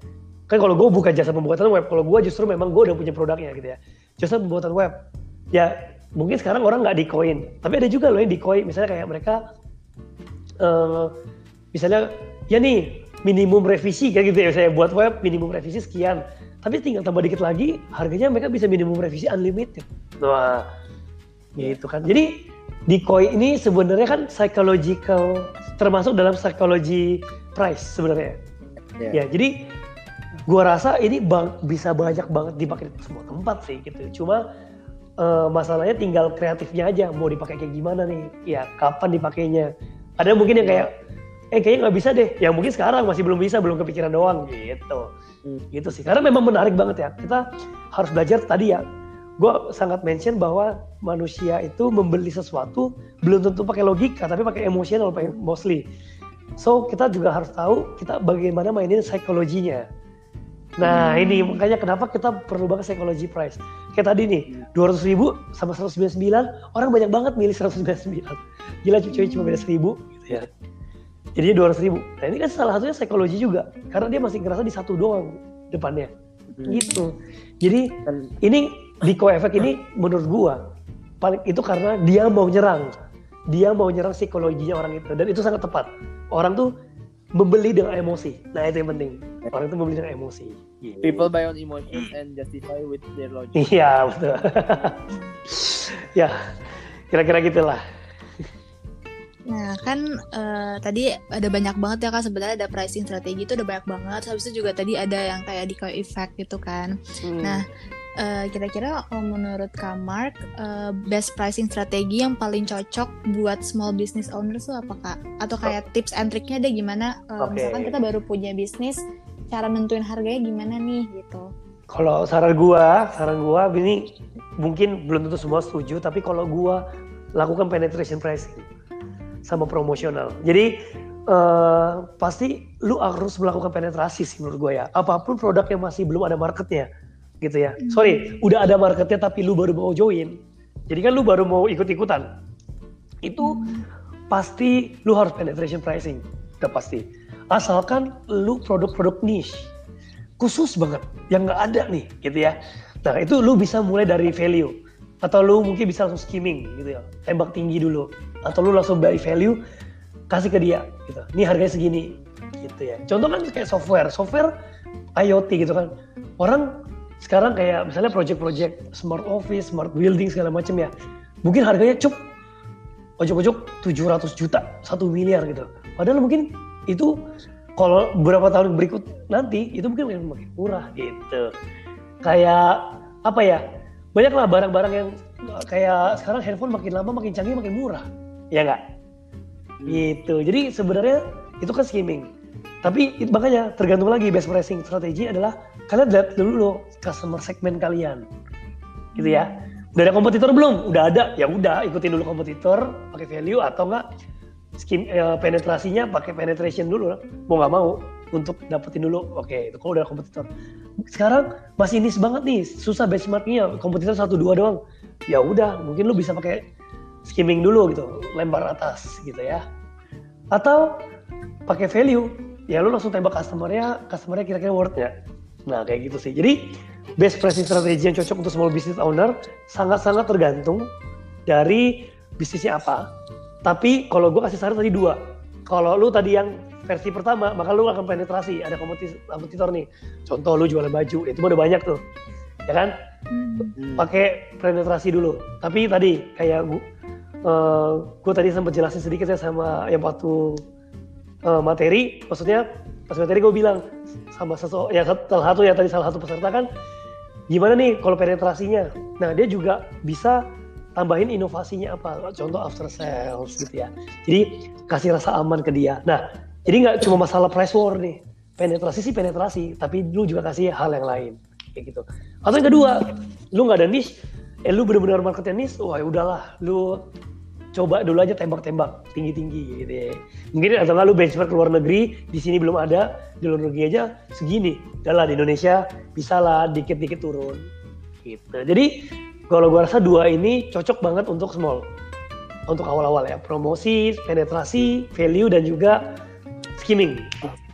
Kan kalau gue buka jasa pembuatan web kalau gue justru memang gue udah punya produknya gitu ya. Jasa pembuatan web. Ya mungkin sekarang orang nggak di coin. Tapi ada juga loh yang di coin. Misalnya kayak mereka uh, misalnya ya nih minimum revisi kayak gitu ya saya buat web minimum revisi sekian tapi tinggal tambah dikit lagi harganya mereka bisa minimum revisi unlimited Wah, gitu kan. Jadi di koi ini sebenarnya kan psychological termasuk dalam psikologi price sebenarnya. Yeah. Ya, jadi gua rasa ini bang, bisa banyak banget dipakai di semua tempat sih gitu. Cuma uh, masalahnya tinggal kreatifnya aja mau dipakai kayak gimana nih. Ya, kapan dipakainya. Ada mungkin yang kayak eh kayaknya nggak bisa deh. Yang mungkin sekarang masih belum bisa, belum kepikiran doang gitu. Hmm. Gitu sih. Karena memang menarik banget ya. Kita harus belajar tadi ya gue sangat mention bahwa manusia itu membeli sesuatu belum tentu pakai logika tapi pakai emosional mostly so kita juga harus tahu kita bagaimana mainin psikologinya nah hmm. ini makanya kenapa kita perlu banget psikologi price kayak tadi nih dua ratus ribu sama seratus sembilan orang banyak banget milih seratus sembilan gila cuy cuma beda seribu gitu ya jadi dua ratus ribu nah ini kan salah satunya psikologi juga karena dia masih ngerasa di satu doang depannya hmm. gitu jadi ini Diko efek ini menurut gua paling itu karena dia mau nyerang. Dia mau nyerang psikologinya orang itu dan itu sangat tepat. Orang tuh membeli dengan emosi. Nah, itu yang penting. Orang itu membeli dengan emosi. Yeah. People buy on emotions and justify with their logic. Iya, betul. ya, kira-kira gitulah. Nah kan uh, tadi ada banyak banget ya kak sebenarnya ada pricing strategi itu udah banyak banget. Habis itu juga tadi ada yang kayak decoy effect gitu kan. Hmm. Nah uh, kira-kira kalau menurut Kak Mark uh, best pricing strategi yang paling cocok buat small business owners itu apa kak? Atau kayak oh. tips and triknya deh gimana? Uh, okay. Misalkan kita baru punya bisnis, cara nentuin harganya gimana nih gitu? Kalau saran gua, saran gua ini mungkin belum tentu semua setuju, tapi kalau gua lakukan penetration pricing sama promosional. Jadi uh, pasti lu harus melakukan penetrasi sih menurut gue ya. Apa pun produk yang masih belum ada marketnya, gitu ya. Hmm. Sorry, udah ada marketnya tapi lu baru mau join. Jadi kan lu baru mau ikut-ikutan. Itu hmm. pasti lu harus penetration pricing, udah pasti. Asalkan lu produk-produk niche khusus banget yang nggak ada nih, gitu ya. Nah itu lu bisa mulai dari value atau lu mungkin bisa langsung skimming gitu ya, tembak tinggi dulu atau lu langsung buy value kasih ke dia gitu. Ini harganya segini gitu ya. Contoh kan kayak software. Software IoT gitu kan. Orang sekarang kayak misalnya project-project smart office smart building segala macam ya. Mungkin harganya cup ojok-ojok 700 juta satu miliar gitu. Padahal mungkin itu kalau beberapa tahun berikut nanti itu mungkin makin murah gitu. Kayak apa ya? Banyak lah barang-barang yang kayak sekarang handphone makin lama makin canggih makin murah ya nggak? Hmm. gitu. Jadi sebenarnya itu kan skimming. Tapi itu, makanya tergantung lagi best pricing strategi adalah kalian lihat dulu lo customer segmen kalian. Gitu ya. Udah ada kompetitor belum? Udah ada. Ya udah ikutin dulu kompetitor pakai value atau enggak skim eh, penetrasinya pakai penetration dulu. Mau nggak mau untuk dapetin dulu. Oke itu kalau udah ada kompetitor. Sekarang masih niche banget nih. Susah benchmarknya. Kompetitor satu dua doang. Ya udah mungkin lu bisa pakai skimming dulu gitu lempar atas gitu ya. Atau pakai value ya lu langsung tembak customernya customernya kira-kira worth nggak nah kayak gitu sih. Jadi best pricing strategy yang cocok untuk small business owner sangat-sangat tergantung dari bisnisnya apa. Tapi kalau gue kasih saran tadi dua. Kalau lu tadi yang versi pertama maka lu akan penetrasi. Ada kompetitor nih. Contoh lu jualan baju. Itu udah banyak tuh. Ya kan? Hmm. pakai penetrasi dulu. Tapi tadi kayak gua, uh, eh, gue tadi sempat jelasin sedikit ya sama yang waktu uh, materi. Maksudnya pas materi gue bilang sama sesuatu ya salah satu ya tadi salah satu peserta kan gimana nih kalau penetrasinya? Nah dia juga bisa tambahin inovasinya apa contoh after sales gitu ya. Jadi kasih rasa aman ke dia. Nah jadi nggak cuma masalah price war nih. Penetrasi sih penetrasi tapi lu juga kasih hal yang lain. Kayak gitu. Atau yang kedua lu nggak ada niche eh lu bener-bener marketnya niche wah udahlah. Lu coba dulu aja tembak-tembak tinggi-tinggi gitu ya. Mungkin atau lalu benchmark luar negeri di sini belum ada, di luar negeri aja segini. Udah di Indonesia bisa lah dikit-dikit turun. Gitu. Jadi kalau gua rasa dua ini cocok banget untuk small. Untuk awal-awal ya, promosi, penetrasi, value dan juga skimming.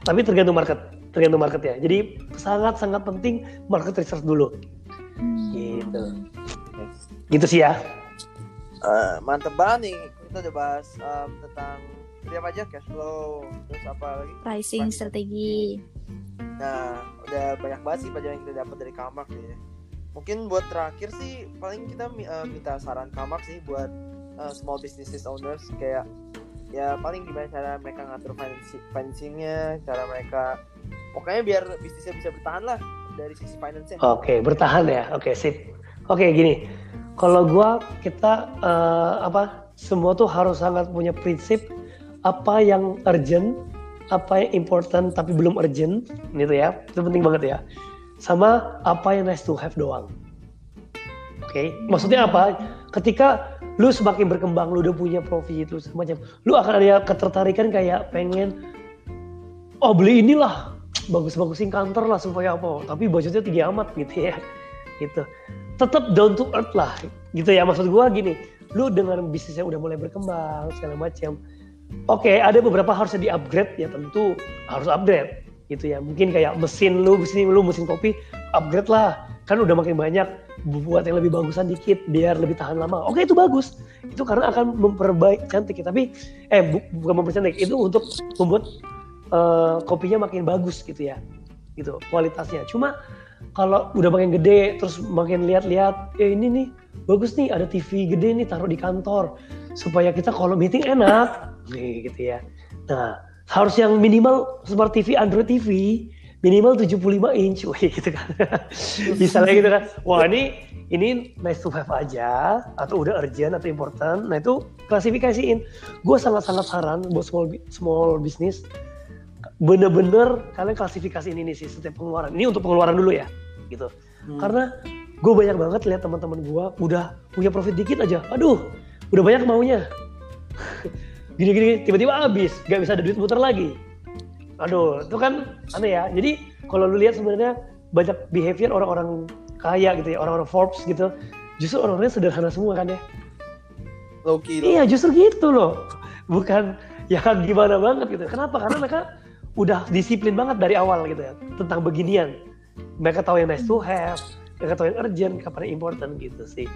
Tapi tergantung market, tergantung market ya. Jadi sangat-sangat penting market research dulu. Gitu. Gitu sih ya. Uh, mantep banget nih kita udah bahas um, tentang apa aja? Cash flow terus apa lagi? Pricing strategi. Nah udah banyak banget sih pelajaran yang kita dapat dari kamar nih ya mungkin buat terakhir sih paling kita uh, minta saran kamar sih buat uh, small businesses owners. Kayak ya paling gimana cara mereka ngatur financingnya cara mereka pokoknya biar bisnisnya bisa bertahan lah dari sisi finance Oke, okay, bertahan ya. Oke, okay, sip. Oke, okay, gini. Kalau gua kita uh, apa semua tuh harus sangat punya prinsip apa yang urgent, apa yang important tapi belum urgent, gitu ya. Itu penting banget ya. Sama apa yang nice to have doang. Oke, okay? maksudnya apa? Ketika lu semakin berkembang, lu udah punya profit, lu semacam, lu akan ada ketertarikan kayak pengen, oh beli inilah, bagus-bagusin kantor lah supaya apa tapi budgetnya tinggi amat gitu ya gitu tetap down to earth lah. Gitu ya maksud gue gini lu dengan bisnis yang udah mulai berkembang segala macam oke okay, ada beberapa harusnya di upgrade ya tentu harus upgrade gitu ya. Mungkin kayak mesin lu mesin lu mesin kopi upgrade lah. Kan udah makin banyak buat yang lebih bagusan dikit biar lebih tahan lama. Oke okay, itu bagus. Itu karena akan memperbaik cantik ya. Tapi eh bu, bukan mempercantik itu untuk membuat uh, kopinya makin bagus gitu ya. Gitu kualitasnya. Cuma kalau udah makin gede terus makin lihat-lihat ya ini nih bagus nih ada TV gede nih taruh di kantor supaya kita kalau meeting enak. Nih gitu ya. Nah harus yang minimal smart TV Android TV minimal 75 inch. Wih gitu kan. Misalnya gitu kan. Wah ini ini nice to have aja atau udah urgent atau important. Nah itu klasifikasiin. Gue sangat-sangat saran buat small small business bener-bener kalian klasifikasi ini sih setiap pengeluaran. Ini untuk pengeluaran dulu ya, gitu. Hmm. Karena gue banyak banget lihat teman-teman gue udah punya profit dikit aja, aduh, udah banyak maunya. Gini-gini tiba-tiba habis, gak bisa ada duit muter lagi. Aduh, itu kan aneh ya. Jadi kalau lu lihat sebenarnya banyak behavior orang-orang kaya gitu ya, orang-orang Forbes gitu, justru orang-orangnya sederhana semua kan ya. Loki. Iya, justru gitu loh. Bukan ya gimana banget gitu. Kenapa? Karena mereka udah disiplin banget dari awal gitu ya tentang beginian. Mereka tahu yang nice to have, mereka tahu yang urgent, kapan yang important gitu sih.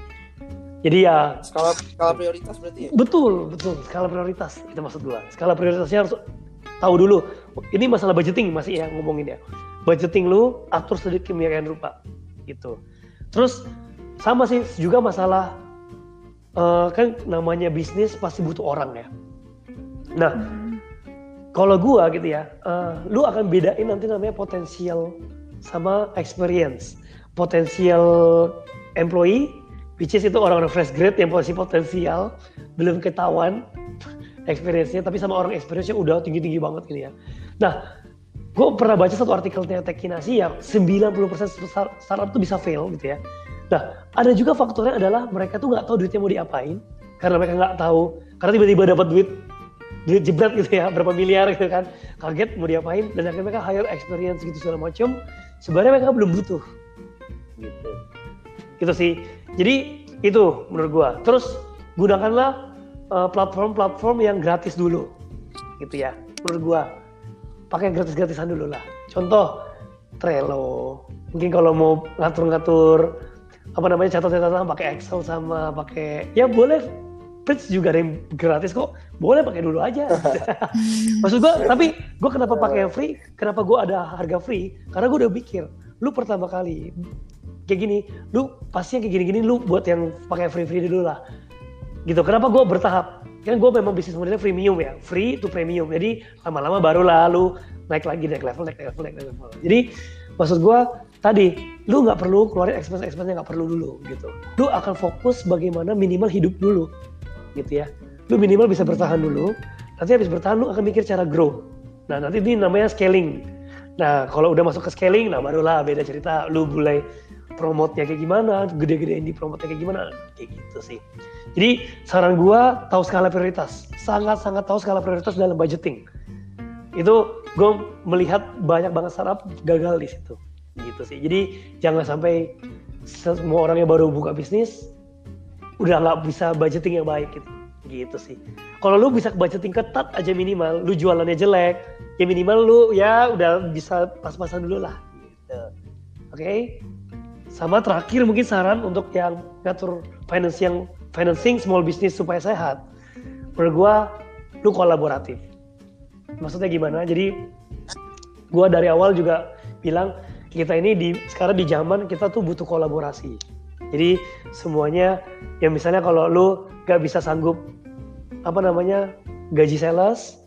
Jadi ya skala skala prioritas berarti ya. Betul, betul. Skala prioritas itu maksud gua. Skala prioritasnya harus tahu dulu. Ini masalah budgeting masih ya ngomongin ya. Budgeting lu atur sedikit kemikian rupa gitu. Terus sama sih juga masalah uh, kan namanya bisnis pasti butuh orang ya. Nah, kalau gua gitu ya, uh, lu akan bedain nanti namanya potensial sama experience. Potensial employee, which is itu orang-orang fresh grade yang masih potensial, belum ketahuan experience-nya, tapi sama orang experience-nya udah tinggi-tinggi banget gitu ya. Nah, gue pernah baca satu artikelnya Tekinasi yang 90% startup tuh bisa fail gitu ya. Nah, ada juga faktornya adalah mereka tuh nggak tahu duitnya mau diapain, karena mereka nggak tahu, karena tiba-tiba dapat duit duit jebret gitu ya berapa miliar gitu kan. Kaget mau diapain dan akhirnya mereka hire experience gitu segala macam sebenarnya mereka belum butuh. Gitu. Gitu sih. Jadi itu menurut gua. Terus gunakanlah uh, platform-platform yang gratis dulu. Gitu ya menurut gua. Pakai gratis-gratisan dulu lah. Contoh Trello. Mungkin kalau mau ngatur-ngatur apa namanya catat-catatan pakai Excel sama pakai ya boleh Prince juga ada yang gratis kok. Boleh pakai dulu aja. Maksud gue tapi gue kenapa pakai yang free? Kenapa gue ada harga free? Karena gue udah pikir lu pertama kali kayak gini lu pasti yang kayak gini-gini lu buat yang pakai free free dulu lah. Gitu kenapa gue bertahap? Kan gue memang bisnis modelnya freemium ya free to premium. Jadi lama-lama baru lalu naik lagi naik level naik level naik level. Jadi maksud gue tadi lu nggak perlu keluarin expense expense yang nggak perlu dulu gitu. Lu akan fokus bagaimana minimal hidup dulu gitu ya. Lu minimal bisa bertahan dulu nanti habis bertahan lu akan mikir cara grow. Nah nanti ini namanya scaling. Nah kalau udah masuk ke scaling nah barulah beda cerita. Lu mulai promote kayak gimana gede-gedein di promote kayak gimana. Kayak gitu sih. Jadi saran gua tahu skala prioritas. Sangat-sangat tahu skala prioritas dalam budgeting. Itu gue melihat banyak banget startup gagal di situ. Gitu sih. Jadi jangan sampai semua orang yang baru buka bisnis udah nggak bisa budgeting yang baik gitu. Gitu sih. Kalau lu bisa budgeting ketat aja minimal lu jualannya jelek ya minimal lu ya udah bisa pas-pasan dulu lah gitu. Oke? Okay? sama terakhir mungkin saran untuk yang ngatur finance yang financing small business supaya sehat. Menurut gua lu kolaboratif. Maksudnya gimana? Jadi gua dari awal juga bilang kita ini di sekarang di zaman kita tuh butuh kolaborasi. Jadi semuanya ya misalnya kalau lu gak bisa sanggup apa namanya gaji sales,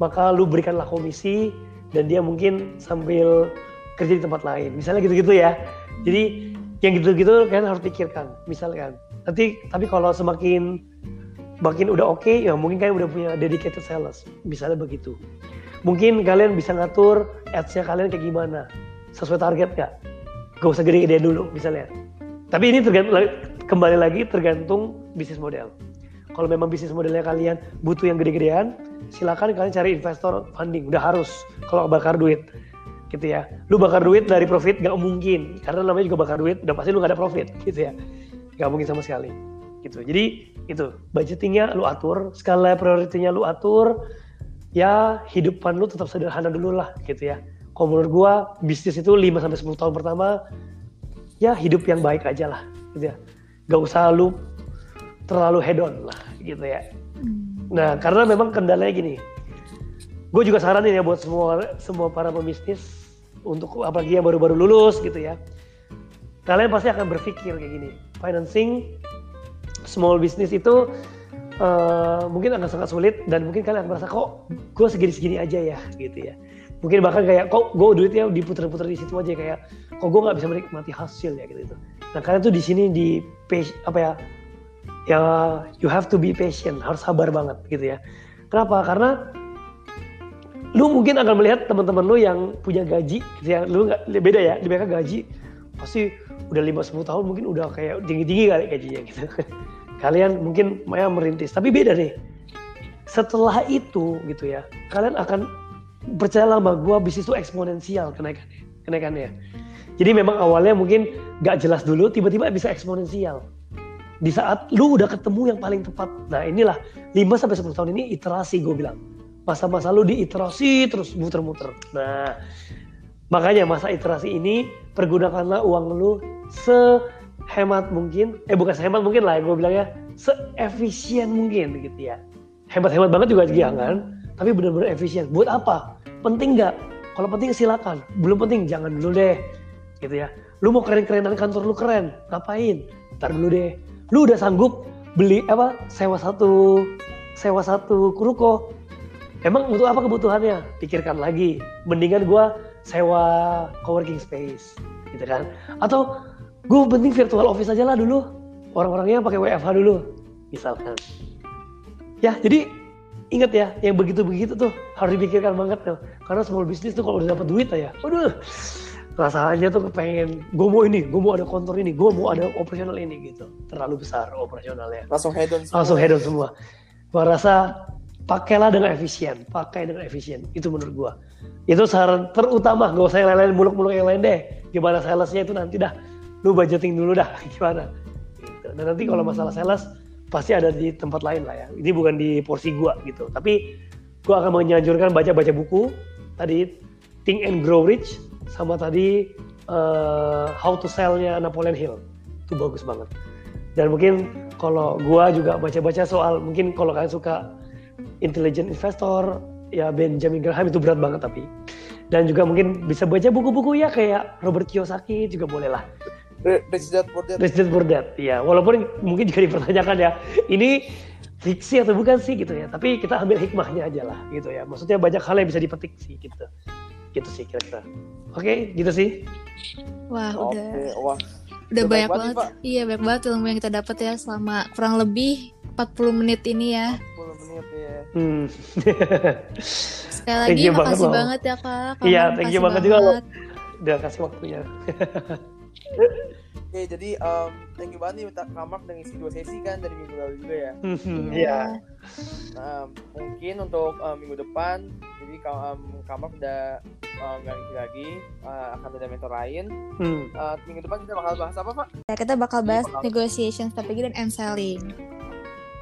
maka lu berikanlah komisi dan dia mungkin sambil kerja di tempat lain. Misalnya gitu-gitu ya. Jadi yang gitu-gitu kan harus pikirkan. Misalkan nanti tapi kalau semakin makin udah oke okay, ya mungkin kalian udah punya dedicated sales. Misalnya begitu. Mungkin kalian bisa ngatur ads-nya kalian kayak gimana. Sesuai target gak? Gak usah gede-gede dulu misalnya. Tapi ini tergantung kembali lagi tergantung bisnis model. Kalau memang bisnis modelnya kalian butuh yang gede-gedean, silakan kalian cari investor funding. Udah harus kalau bakar duit gitu ya. Lu bakar duit dari profit gak mungkin karena namanya juga bakar duit udah pasti lu gak ada profit gitu ya. Gak mungkin sama sekali gitu. Jadi itu budgetingnya lu atur, skala prioritinya lu atur, ya hidupan lu tetap sederhana dulu lah gitu ya. Kalau menurut gua bisnis itu 5 sampai 10 tahun pertama ya hidup yang baik aja lah gitu ya. Gak usah lu terlalu head on lah gitu ya. Hmm. Nah karena memang kendalanya gini, gue juga saranin ya buat semua semua para pebisnis untuk apalagi yang baru-baru lulus gitu ya. Kalian pasti akan berpikir kayak gini, financing small business itu uh, mungkin akan sangat sulit dan mungkin kalian akan merasa kok gue segini-segini aja ya gitu ya. Mungkin bahkan kayak kok gue duitnya diputer-puter di situ aja kayak kok gue nggak bisa menikmati hasil ya gitu. Nah kalian tuh di sini di apa ya ya you have to be patient harus sabar banget gitu ya. Kenapa? Karena lu mungkin akan melihat teman-teman lu yang punya gaji gitu ya. Lu nggak beda ya di mereka gaji pasti udah 5-10 tahun mungkin udah kayak tinggi-tinggi kali gajinya gitu. Kalian mungkin Maya merintis. Tapi beda nih setelah itu gitu ya kalian akan percaya sama gue bisnis itu eksponensial kenaikannya kenaikannya jadi memang awalnya mungkin gak jelas dulu tiba-tiba bisa eksponensial di saat lu udah ketemu yang paling tepat. Nah inilah 5 sampai 10 tahun ini iterasi gue bilang. Masa-masa lu diiterasi terus muter-muter. Nah makanya masa iterasi ini pergunakanlah uang lu sehemat mungkin. Eh bukan sehemat mungkin lah gue bilang ya. Seefisien mungkin gitu ya. Hemat-hemat banget juga jangan. Tapi benar-benar efisien. Buat apa? Penting nggak? Kalau penting silakan. Belum penting jangan dulu deh. Gitu ya. Lu mau keren-kerenan kantor lu keren. Ngapain? Ntar dulu deh lu udah sanggup beli apa sewa satu sewa satu ruko emang untuk apa kebutuhannya pikirkan lagi mendingan gue sewa coworking space gitu kan atau gue penting virtual office aja lah dulu orang-orangnya pakai WFH dulu misalkan ya jadi ingat ya yang begitu-begitu tuh harus dipikirkan banget tuh karena small business tuh kalau udah dapat duit ya waduh rasanya tuh kepengen gue mau ini gue mau ada kontor ini gue mau ada operasional ini gitu. Terlalu besar operasionalnya. Langsung head on semua. Langsung head on semua. Gue rasa pakailah dengan efisien pakai dengan efisien itu menurut gue itu saran terutama gak usah yang lain-lain muluk-muluk yang lain deh. Gimana salesnya itu nanti dah lu budgeting dulu dah gimana? Gitu. dan nanti kalau masalah sales pasti ada di tempat lain lah ya. Ini bukan di porsi gue gitu. Tapi gue akan menyanjurkan baca-baca buku tadi Think and Grow Rich sama tadi uh, How to Sell-nya Napoleon Hill. Itu bagus banget. Dan mungkin kalau gua juga baca-baca soal mungkin kalau kalian suka intelligent investor ya Benjamin Graham itu berat banget tapi. Dan juga mungkin bisa baca buku-buku ya kayak Robert Kiyosaki juga boleh lah Rich Dad Poor Dad. Rich Dad Poor Dad. Ya walaupun mungkin juga dipertanyakan ya ini fiksi atau bukan sih gitu ya tapi kita ambil hikmahnya aja lah gitu ya. Maksudnya banyak hal yang bisa dipetik sih gitu. Gitu sih kira-kira. Oke okay, gitu sih. Wah okay. udah. wah. Udah, banyak, banget, banget iya banyak banget ilmu yang kita dapat ya selama kurang lebih 40 menit ini ya. 40 menit ya hmm. sekali lagi makasih banget, banget ya kak. Iya thank you banget, juga lo udah kasih waktunya Oke, jadi um, thank you banget nih Kak Mark udah ngisi dua sesi kan dari minggu lalu juga ya. Iya. nah, mungkin untuk um, minggu depan, jadi um, Kak Mark udah nggak um, ngisi lagi, uh, akan ada mentor lain. Hmm. Uh, minggu depan kita bakal bahas apa Pak? Ya, kita bakal bahas bakal... negotiation strategi dan end selling.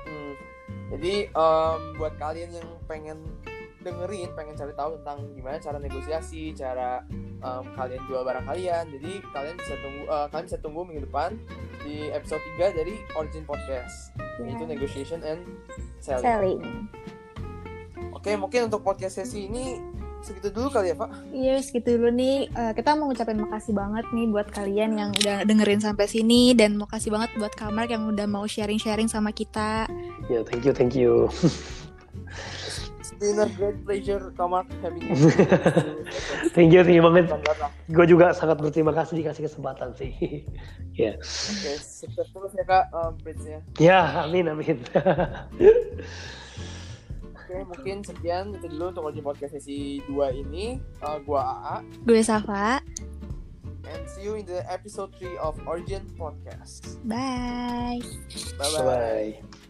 Hmm. Jadi um, buat kalian yang pengen dengerin, pengen cari tahu tentang gimana cara negosiasi, cara um, kalian jual barang kalian. Jadi kalian bisa tunggu uh, kalian bisa tunggu minggu depan di episode 3 dari Origin Podcast yeah. yaitu negotiation and selling. selling. Oke, mungkin untuk podcast sesi ini segitu dulu kali ya Pak. Iya segitu dulu nih. Uh, kita mau ngucapin makasih banget nih buat kalian yang udah dengerin sampai sini dan mau kasih banget buat Kamar yang udah mau sharing-sharing sama kita. Ya yeah, thank you thank you. Been a great pleasure Kamar having you. thank you thank you banget. Gue juga sangat berterima kasih dikasih kesempatan sih. ya. yeah. Oke, okay, sukses terus ya Kak um. Ya, amin amin. Oke, mungkin sekian itu dulu untuk Origin Podcast sesi 2 ini. Uh, gua AA. Gue Safa. And see you in the episode 3 of Origin Podcast. Bye. Bye-bye. Bye-bye.